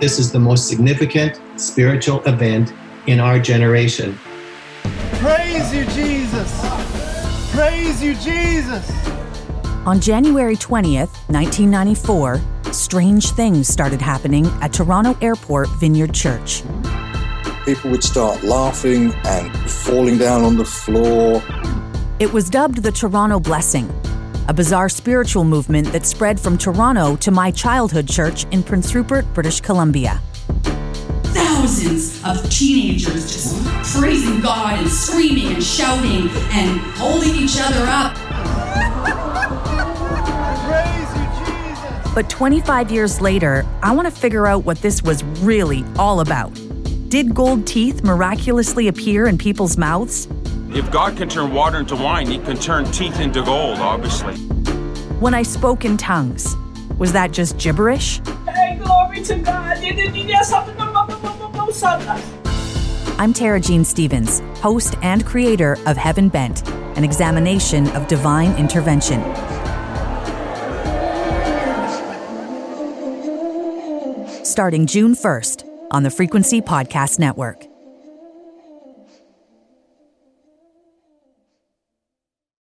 this is the most significant spiritual event in our generation. Praise you, Jesus! Praise you, Jesus! On January 20th, 1994, strange things started happening at Toronto Airport Vineyard Church. People would start laughing and falling down on the floor. It was dubbed the Toronto Blessing, a bizarre spiritual movement that spread from Toronto to my childhood church in Prince Rupert, British Columbia. Thousands of teenagers just praising God and screaming and shouting and holding each other up. Praise you, Jesus! But 25 years later, I want to figure out what this was really all about. Did gold teeth miraculously appear in people's mouths? If God can turn water into wine, He can turn teeth into gold, obviously. When I spoke in tongues, was that just gibberish? Hey, glory to God. I'm Tara Jean Stevens, host and creator of Heaven Bent, an examination of divine intervention. Starting June 1st on the Frequency Podcast Network.